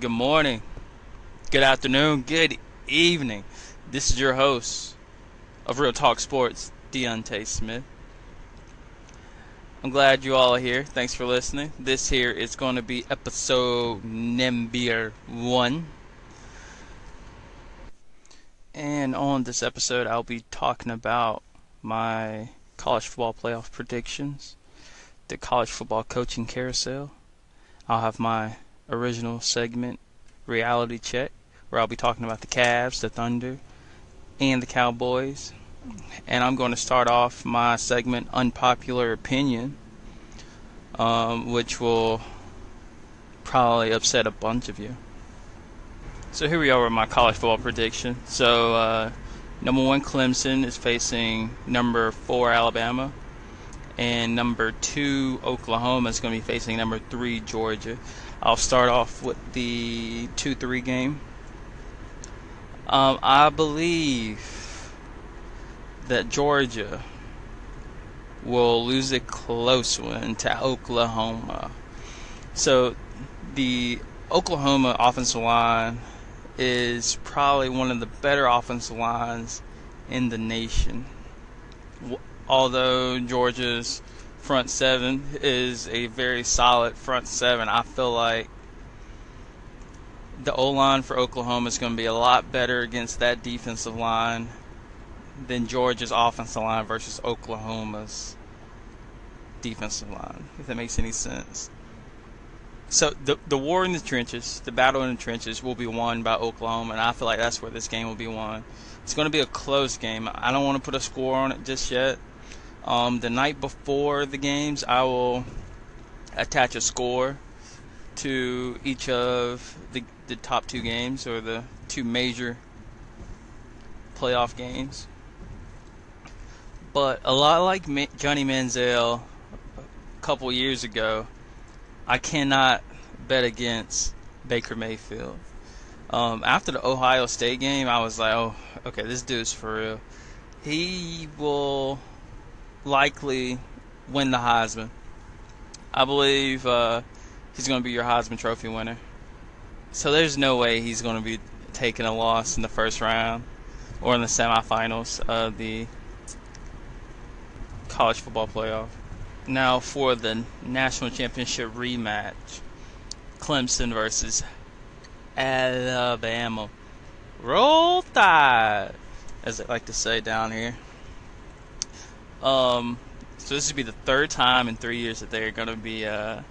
good morning, good afternoon, good evening. This is your host of Real Talk Sports, Deontay Smith. I'm glad you all are here. Thanks for listening. This here is going to be episode number one. And on this episode, I'll be talking about my college football playoff predictions, the college football coaching carousel. I'll have my original segment, Reality Check, where I'll be talking about the Cavs, the Thunder, and the Cowboys. And I'm going to start off my segment, Unpopular Opinion, um, which will probably upset a bunch of you. So here we are with my college football prediction. So uh, number one Clemson is facing number four Alabama, and number two Oklahoma is going to be facing number three Georgia. I'll start off with the two-three game. Um, I believe that Georgia will lose a close one to Oklahoma. So the Oklahoma offensive line is probably one of the better offensive lines in the nation. Although Georgia's front seven is a very solid front seven, I feel like the O line for Oklahoma is going to be a lot better against that defensive line than Georgia's offensive line versus Oklahoma's defensive line, if that makes any sense. So the the war in the trenches, the battle in the trenches, will be won by Oklahoma, and I feel like that's where this game will be won. It's going to be a close game. I don't want to put a score on it just yet. Um, the night before the games, I will attach a score to each of the the top two games or the two major playoff games. But a lot like Johnny Manziel a couple years ago, I cannot bet against Baker Mayfield. Um, after the Ohio State game, I was like, oh, okay, this dude's for real. He will likely win the Heisman. I believe uh, he's going to be your Heisman Trophy winner. So there's no way he's going to be taking a loss in the first round or in the semifinals of the college football playoff. Now for the national championship rematch Clemson versus Alabama. Roll Tide, as they like to say down here. Um, so this would be the third time in three years that they're going to be uh,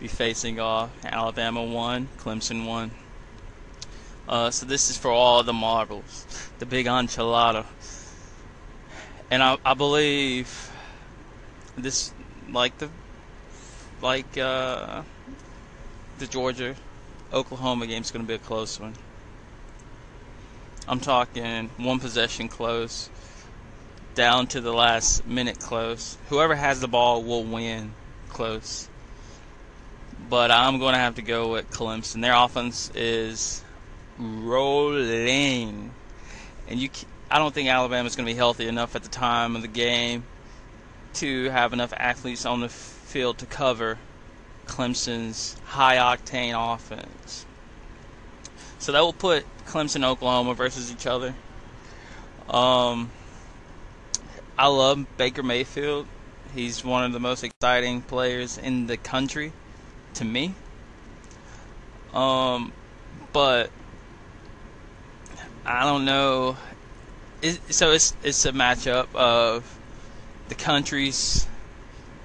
be facing off. Alabama won, Clemson won. Uh, so this is for all the marbles, the big enchilada. And I, I believe this like the like uh, the Georgia Oklahoma game is going to be a close one. I'm talking one possession close, down to the last minute close. Whoever has the ball will win close. But I'm going to have to go with Clemson. Their offense is rolling, and you. I don't think Alabama is going to be healthy enough at the time of the game to have enough athletes on the field to cover Clemson's high octane offense. So that will put Clemson Oklahoma versus each other. Um, I love Baker Mayfield. He's one of the most exciting players in the country to me. Um, but I don't know. It, so it's it's a matchup of the country's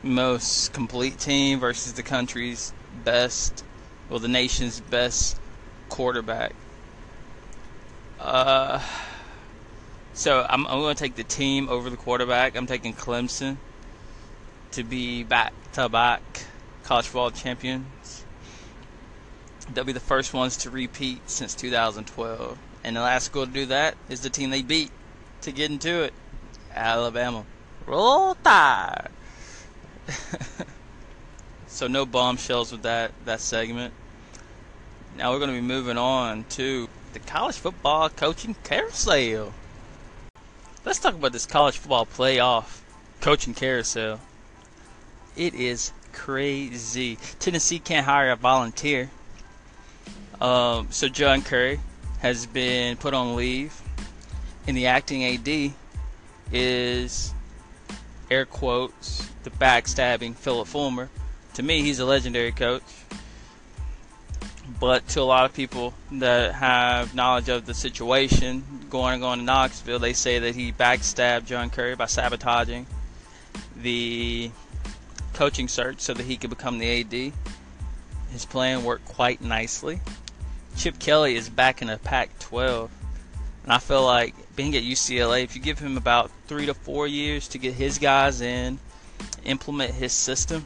most complete team versus the country's best, well, the nation's best quarterback. Uh, so I'm, I'm going to take the team over the quarterback. I'm taking Clemson to be back to back college football champions. They'll be the first ones to repeat since 2012. And the last school to do that is the team they beat to get into it Alabama. Roll Tide. so no bombshells with that that segment. Now we're going to be moving on to the college football coaching carousel. Let's talk about this college football playoff coaching carousel. It is crazy. Tennessee can't hire a volunteer. Um, so John Currie has been put on leave, and the acting AD is air quotes the backstabbing Phillip Fulmer. To me, he's a legendary coach. But to a lot of people that have knowledge of the situation going on in Knoxville, they say that he backstabbed John Currie by sabotaging the coaching search so that he could become the AD. His plan worked quite nicely. Chip Kelly is back in the Pac 12. And I feel like being at UCLA, if you give him about three to four years to get his guys in, implement his system,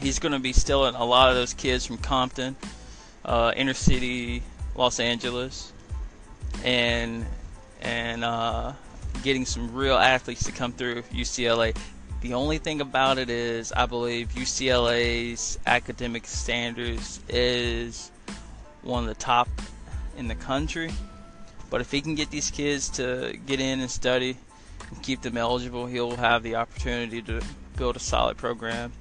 he's going to be stealing a lot of those kids from Compton, uh, inner city Los Angeles, and and uh, getting some real athletes to come through UCLA. The only thing about it is, I believe UCLA's academic standards is one of the top in the country. But if he can get these kids to get in and study and keep them eligible, he'll have the opportunity to build a solid program.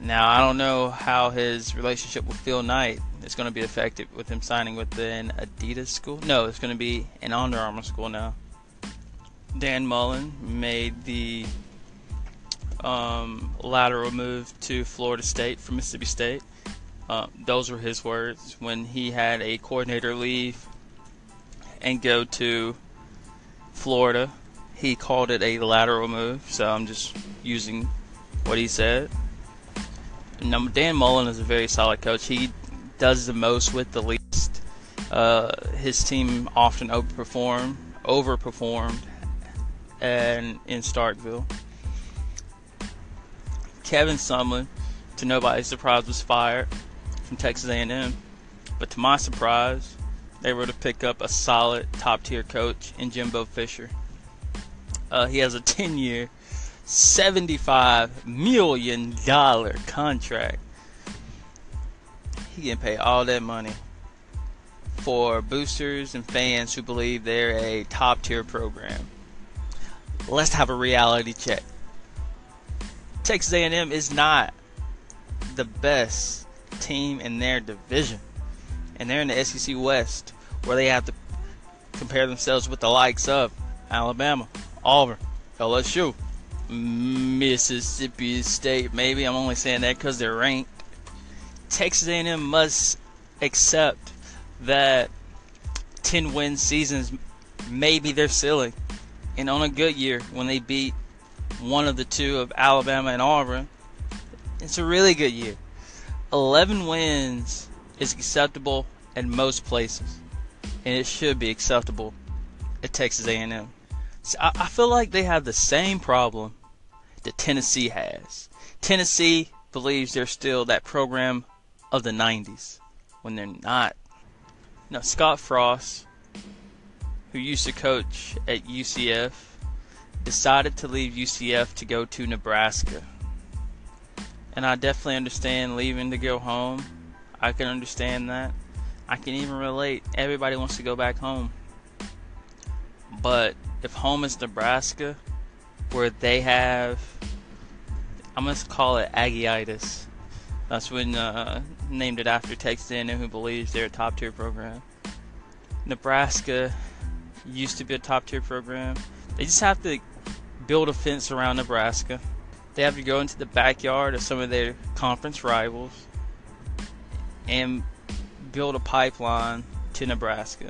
Now, I don't know how his relationship with Phil Knight is going to be affected with him signing with an Adidas school. No, it's going to be an Under Armour school now. Dan Mullen made the um, lateral move to Florida State from Mississippi State. Uh, those were his words when he had a coordinator leave and go to Florida. He called it a lateral move, so I'm just using what he said. Dan Mullen is a very solid coach. He does the most with the least. Uh, his team often overperform, overperformed, and in Starkville. Kevin Sumlin, to nobody's surprise, was fired from Texas A&M. But to my surprise, they were to pick up a solid top-tier coach in Jimbo Fisher. Uh, he has a 10-year, 75 million dollar contract. He can pay all that money for boosters and fans who believe they're a top-tier program. Let's have a reality check. Texas A&M is not the best team in their division. And they're in the SEC West where they have to compare themselves with the likes of Alabama, Auburn, LSU, Mississippi State. Maybe I'm only saying that because they're ranked. Texas A&M must accept that 10 win seasons maybe they're silly. And on a good year, when they beat one of the two of Alabama and Auburn, it's a really good year. 11 wins is acceptable in most places, and it should be acceptable at Texas A&M. I, I feel like they have the same problem that Tennessee has. Tennessee believes they're still that program of the 90s when they're not. Now, Scott Frost, who used to coach at UCF, decided to leave UCF to go to Nebraska and I definitely understand leaving to go home. I can understand that. I can even relate. Everybody wants to go back home. But if home is Nebraska, where they have, I'm to call it Aggie'itis. That's when uh, named it after Texas A&M, who believes they're a top tier program. Nebraska used to be a top tier program. They just have to build a fence around Nebraska they have to go into the backyard of some of their conference rivals and build a pipeline to Nebraska.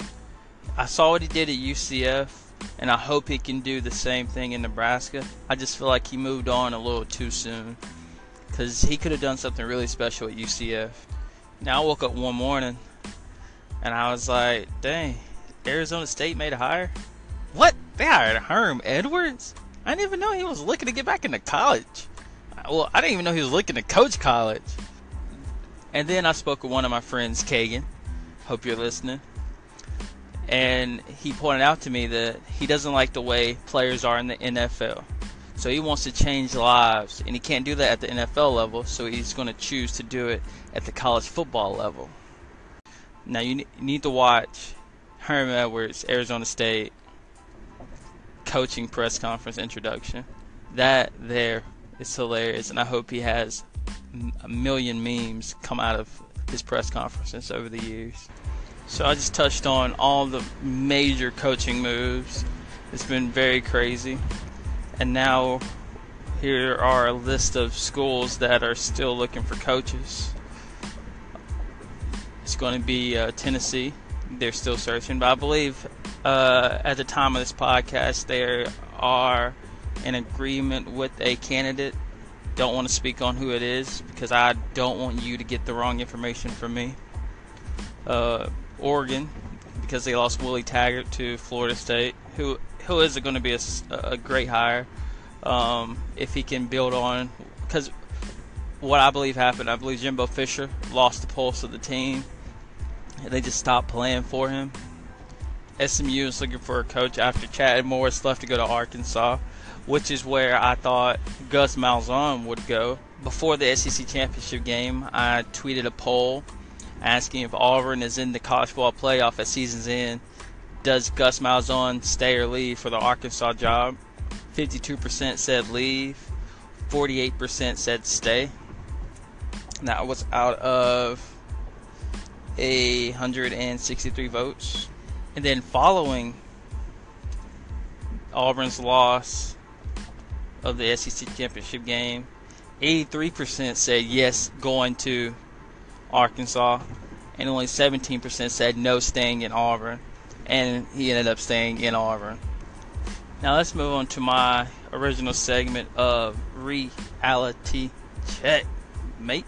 I saw what he did at UCF, and I hope he can do the same thing in Nebraska. I just feel like he moved on a little too soon because he could have done something really special at UCF. Now I woke up one morning and I was like, dang, Arizona State made a hire? What? They hired Herm Edwards? I didn't even know he was looking to get back into college. Well, I didn't even know he was looking to coach college. And then I spoke with one of my friends, Kagan. Hope you're listening. And he pointed out to me that he doesn't like the way players are in the NFL. So he wants to change lives, and he can't do that at the NFL level, so he's going to choose to do it at the college football level. Now, you need to watch Herman Edwards, Arizona State, coaching press conference introduction. That there is hilarious, and I hope he has a million memes come out of his press conferences over the years. So I just touched on all the major coaching moves. It's been very crazy. And now here are a list of schools that are still looking for coaches. It's going to be uh, Tennessee. They're still searching, but I believe uh, at the time of this podcast, they are in agreement with a candidate. Don't want to speak on who it is because I don't want you to get the wrong information from me. Uh, Oregon, because they lost Willie Taggart to Florida State, who who is going to be a, a great hire um, if he can build on. Because what I believe happened, I believe Jimbo Fisher lost the pulse of the team. They just stopped playing for him. SMU is looking for a coach after Chad Morris left to go to Arkansas, which is where I thought Gus Malzahn would go. Before the SEC championship game, I tweeted a poll asking if Auburn is in the college football playoff at season's end. Does Gus Malzahn stay or leave for the Arkansas job? 52% said leave, 48% said stay. That was out of a 163 votes. And then following Auburn's loss of the SEC championship game, 83% said yes, going to Arkansas, and only 17% said no, staying in Auburn. And he ended up staying in Auburn. Now let's move on to my original segment of reality check, mate.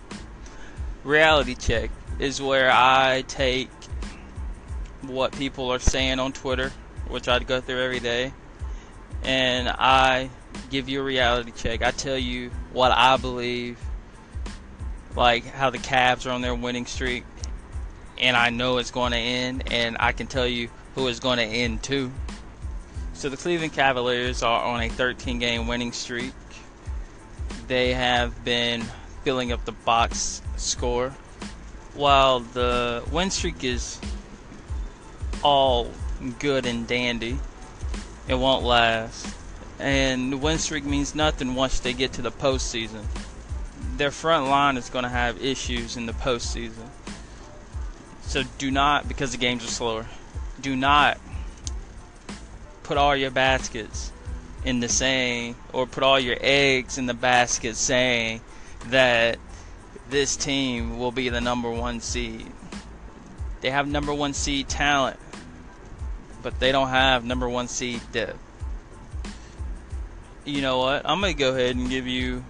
Reality check is where I take what people are saying on Twitter, which I go through every day, and I give you a reality check. I tell you what I believe, like how the Cavs are on their winning streak, and I know it's going to end, and I can tell you who is going to end too. So the Cleveland Cavaliers are on a 13 game winning streak. They have been filling up the box score. While the win streak is all good and dandy, it won't last. And the win streak means nothing once they get to the postseason. Their front line is going to have issues in the postseason. So do not, because the games are slower, do not put all your baskets in the same, or put all your eggs in the basket saying that this team will be the number one seed. They have number one seed talent but they don't have number one seed depth. You know what? I'm gonna go ahead and give you,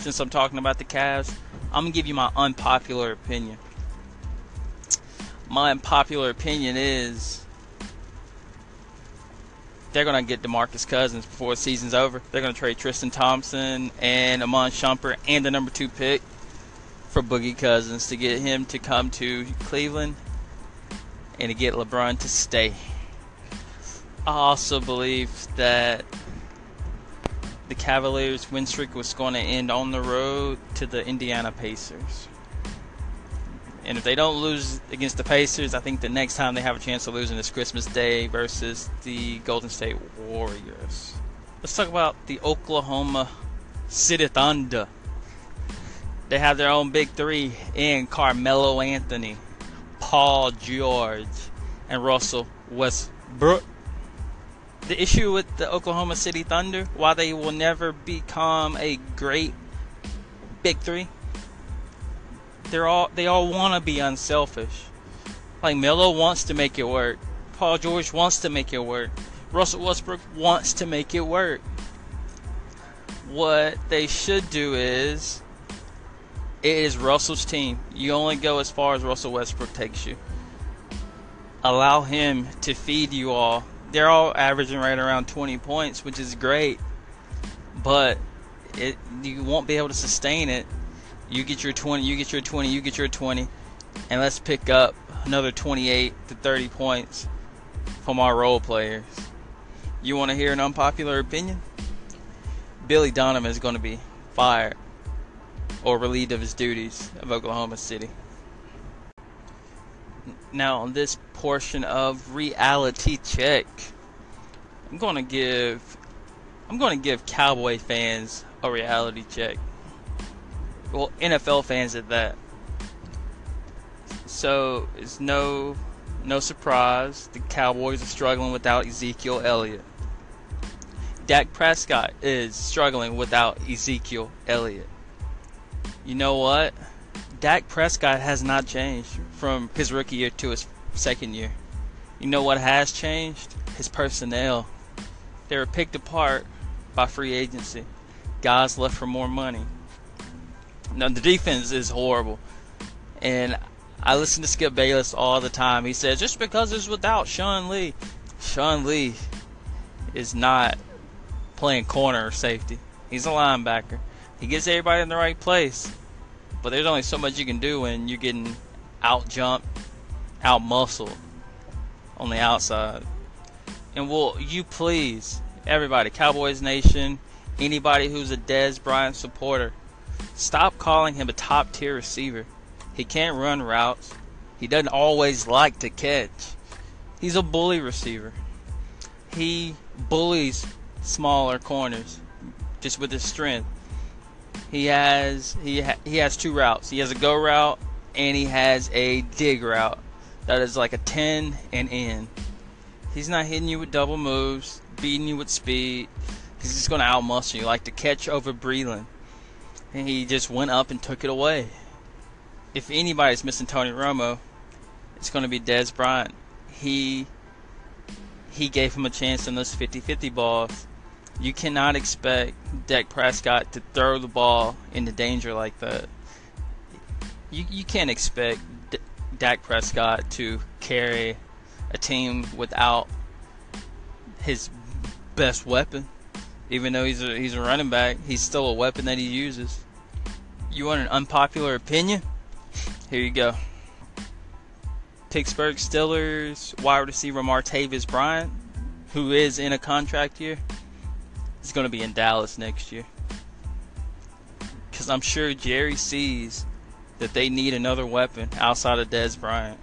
since I'm talking about the Cavs, I'm gonna give you my unpopular opinion. My unpopular opinion is they're gonna get DeMarcus Cousins before the season's over. They're gonna trade Tristan Thompson and Iman Shumpert and the number two pick for Boogie Cousins to get him to come to Cleveland and to get LeBron to stay. I also believe that the Cavaliers' win streak was going to end on the road to the Indiana Pacers. And if they don't lose against the Pacers, I think the next time they have a chance of losing is Christmas Day versus the Golden State Warriors. Let's talk about the Oklahoma City Thunder. They have their own big three in Carmelo Anthony, Paul George, and Russell Westbrook the issue with the Oklahoma City Thunder, why they will never become a great big three, they're all they all want to be unselfish. Like Melo wants to make it work. Paul George wants to make it work. Russell Westbrook wants to make it work. What they should do is it is Russell's team. You only go as far as Russell Westbrook takes you. Allow him to feed you all they're all averaging right around 20 points, which is great. But it you won't be able to sustain it. You get your 20, you get your 20, you get your 20, and let's pick up another 28 to 30 points from our role players. You want to hear an unpopular opinion? Billy Donovan is going to be fired or relieved of his duties of Oklahoma City. Now, on this portion of reality check, I'm gonna give I'm gonna give Cowboy fans a reality check. Well, NFL fans at that. So it's no no surprise the Cowboys are struggling without Ezekiel Elliott. Dak Prescott is struggling without Ezekiel Elliott. You know what? Dak Prescott has not changed from his rookie year to his second year. You know what has changed? His personnel. They were picked apart by free agency. Guys left for more money. Now the defense is horrible. And I listen to Skip Bayless all the time. He says just because it's without Sean Lee, Sean Lee is not playing corner or safety. He's a linebacker. He gets everybody in the right place. But there's only so much you can do when you're getting out jumped, out muscled on the outside. And will you please, everybody, Cowboys Nation, anybody who's a Dez Bryant supporter, stop calling him a top tier receiver. He can't run routes. He doesn't always like to catch. He's a bully receiver. He bullies smaller corners just with his strength. He has he ha- he has two routes. He has a go route and he has a dig route. That is like a 10 and in. He's not hitting you with double moves, beating you with speed. He's just going to outmuscle you, like the catch over Breeland. And he just went up and took it away. If anybody's missing Tony Romo, it's going to be Dez Bryant. He he gave him a chance in those 50-50 balls you cannot expect Dak Prescott to throw the ball into danger like that. You you can't expect D- Dak Prescott to carry a team without his best weapon. Even though he's a, he's a running back, he's still a weapon that he uses. You want an unpopular opinion? Here you go. Pittsburgh Steelers wide receiver Martavis Bryant, who is in a contract year, is going to be in Dallas next year. Because I'm sure Jerry sees that they need another weapon outside of Dez Bryant.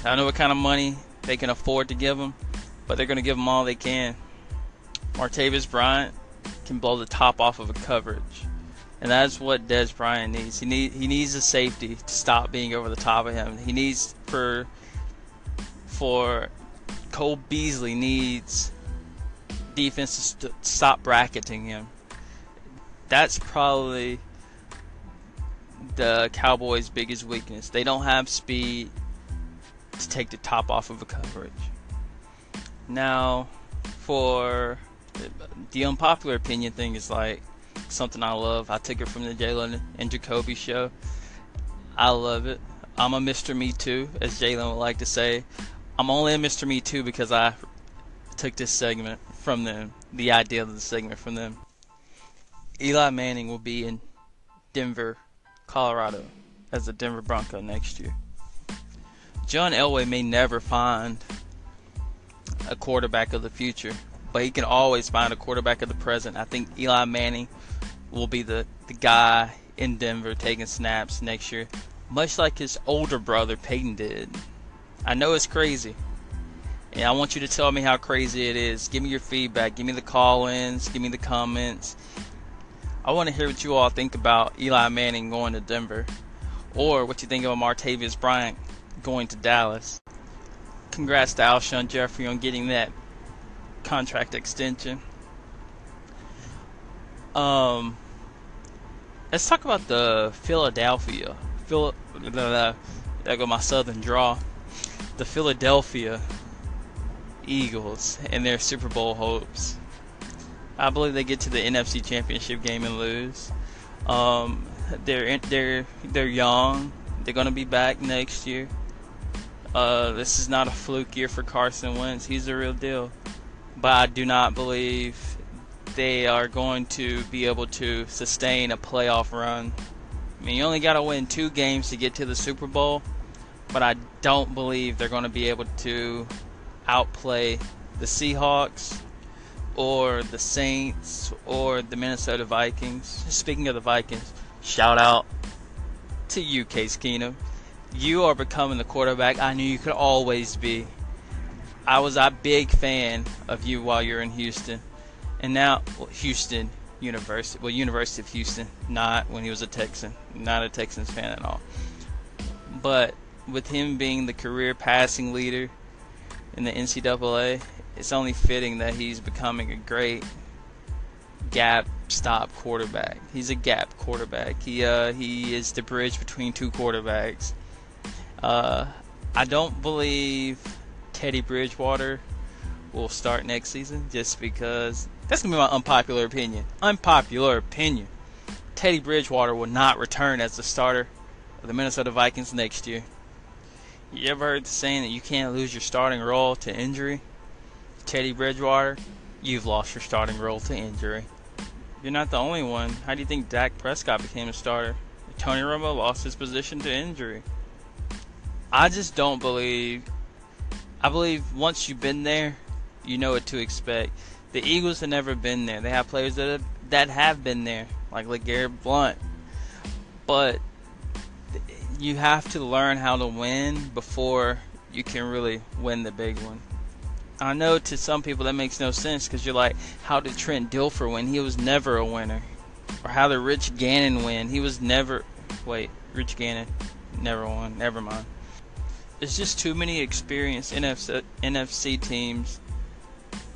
I don't know what kind of money they can afford to give him, but they're going to give him all they can. Martavis Bryant can blow the top off of a coverage. And that's what Dez Bryant needs. He need he needs a safety to stop being over the top of him. He needs for for Cole Beasley needs defense to st- stop bracketing him. That's probably the Cowboys' biggest weakness. They don't have speed to take the top off of a coverage. Now, for the unpopular opinion thing is like something I love. I took it from the Jalen and Jacoby show. I love it. I'm a Mr. Me Too, as Jalen would like to say. I'm only a Mr. Me Too because I took this segment from them, the idea of the segment from them. Eli Manning will be in Denver, Colorado, as a Denver Bronco next year. John Elway may never find a quarterback of the future, but he can always find a quarterback of the present. I think Eli Manning will be the, the guy in Denver taking snaps next year, much like his older brother Peyton did. I know it's crazy, and I want you to tell me how crazy it is. Give me your feedback. Give me the call ins. Give me the comments. I want to hear what you all think about Eli Manning going to Denver. Or what you think of Martavis Bryant going to Dallas. Congrats to Alshon Jeffery on getting that contract extension. Um, let's talk about the Philadelphia. Phil, there go my southern draw. The Philadelphia Eagles and their Super Bowl hopes. I believe they get to the NFC Championship game and lose. Um, they're they're they're young. They're gonna be back next year. Uh, this is not a fluke year for Carson Wentz. He's the real deal. But I do not believe they are going to be able to sustain a playoff run. I mean, you only got to win two games to get to the Super Bowl, but I don't believe they're going to be able to outplay the Seahawks or the Saints or the Minnesota Vikings. Speaking of the Vikings, shout out to you, Case Keenum. You are becoming the quarterback I knew you could always be. I was a big fan of you while you're in Houston. And now, well, Houston University, well, University of Houston, not when he was a Texan, not a Texans fan at all. but with him being the career passing leader in the NCAA, it's only fitting that he's becoming a great gap stop quarterback. He's a gap quarterback. He uh, he is the bridge between two quarterbacks. Uh, I don't believe Teddy Bridgewater will start next season just because that's gonna be my unpopular opinion. Unpopular opinion. Teddy Bridgewater will not return as the starter of the Minnesota Vikings next year. You ever heard the saying that you can't lose your starting role to injury? Teddy Bridgewater, you've lost your starting role to injury. You're not the only one. How do you think Dak Prescott became a starter? Tony Romo lost his position to injury. I just don't believe. I believe once you've been there, you know what to expect. The Eagles have never been there. They have players that have, that have been there, like LeGarrette Blunt. But you have to learn how to win before you can really win the big one. I know to some people that makes no sense because you're like, how did Trent Dilfer win? He was never a winner. Or how did Rich Gannon win? He was never. Wait, Rich Gannon never won. Never mind. It's just too many experienced NFC, NFC teams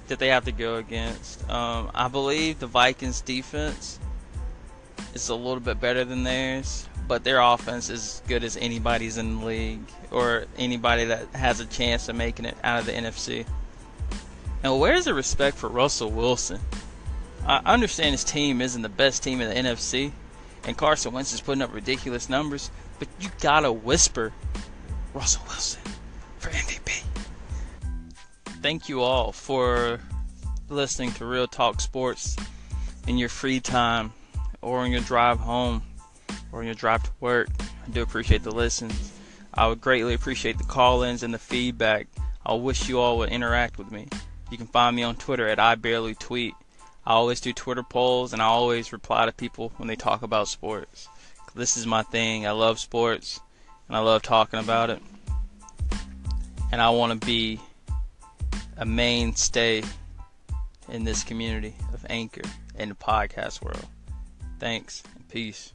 that they have to go against. Um, I believe the Vikings defense is a little bit better than theirs, but their offense is as good as anybody's in the league or anybody that has a chance of making it out of the NFC. Now, where's the respect for Russell Wilson? I understand his team isn't the best team in the NFC, and Carson Wentz is putting up ridiculous numbers, but you gotta whisper Russell Wilson for MVP. Thank you all for listening to Real Talk Sports in your free time or on your drive home or on your drive to work. I do appreciate the listens. I would greatly appreciate the call ins and the feedback. I wish you all would interact with me. You can find me on Twitter at I barely tweet. I always do Twitter polls and I always reply to people when they talk about sports. This is my thing. I love sports and I love talking about it. And I want to be a mainstay in this community of Anchor in the podcast world. Thanks and peace.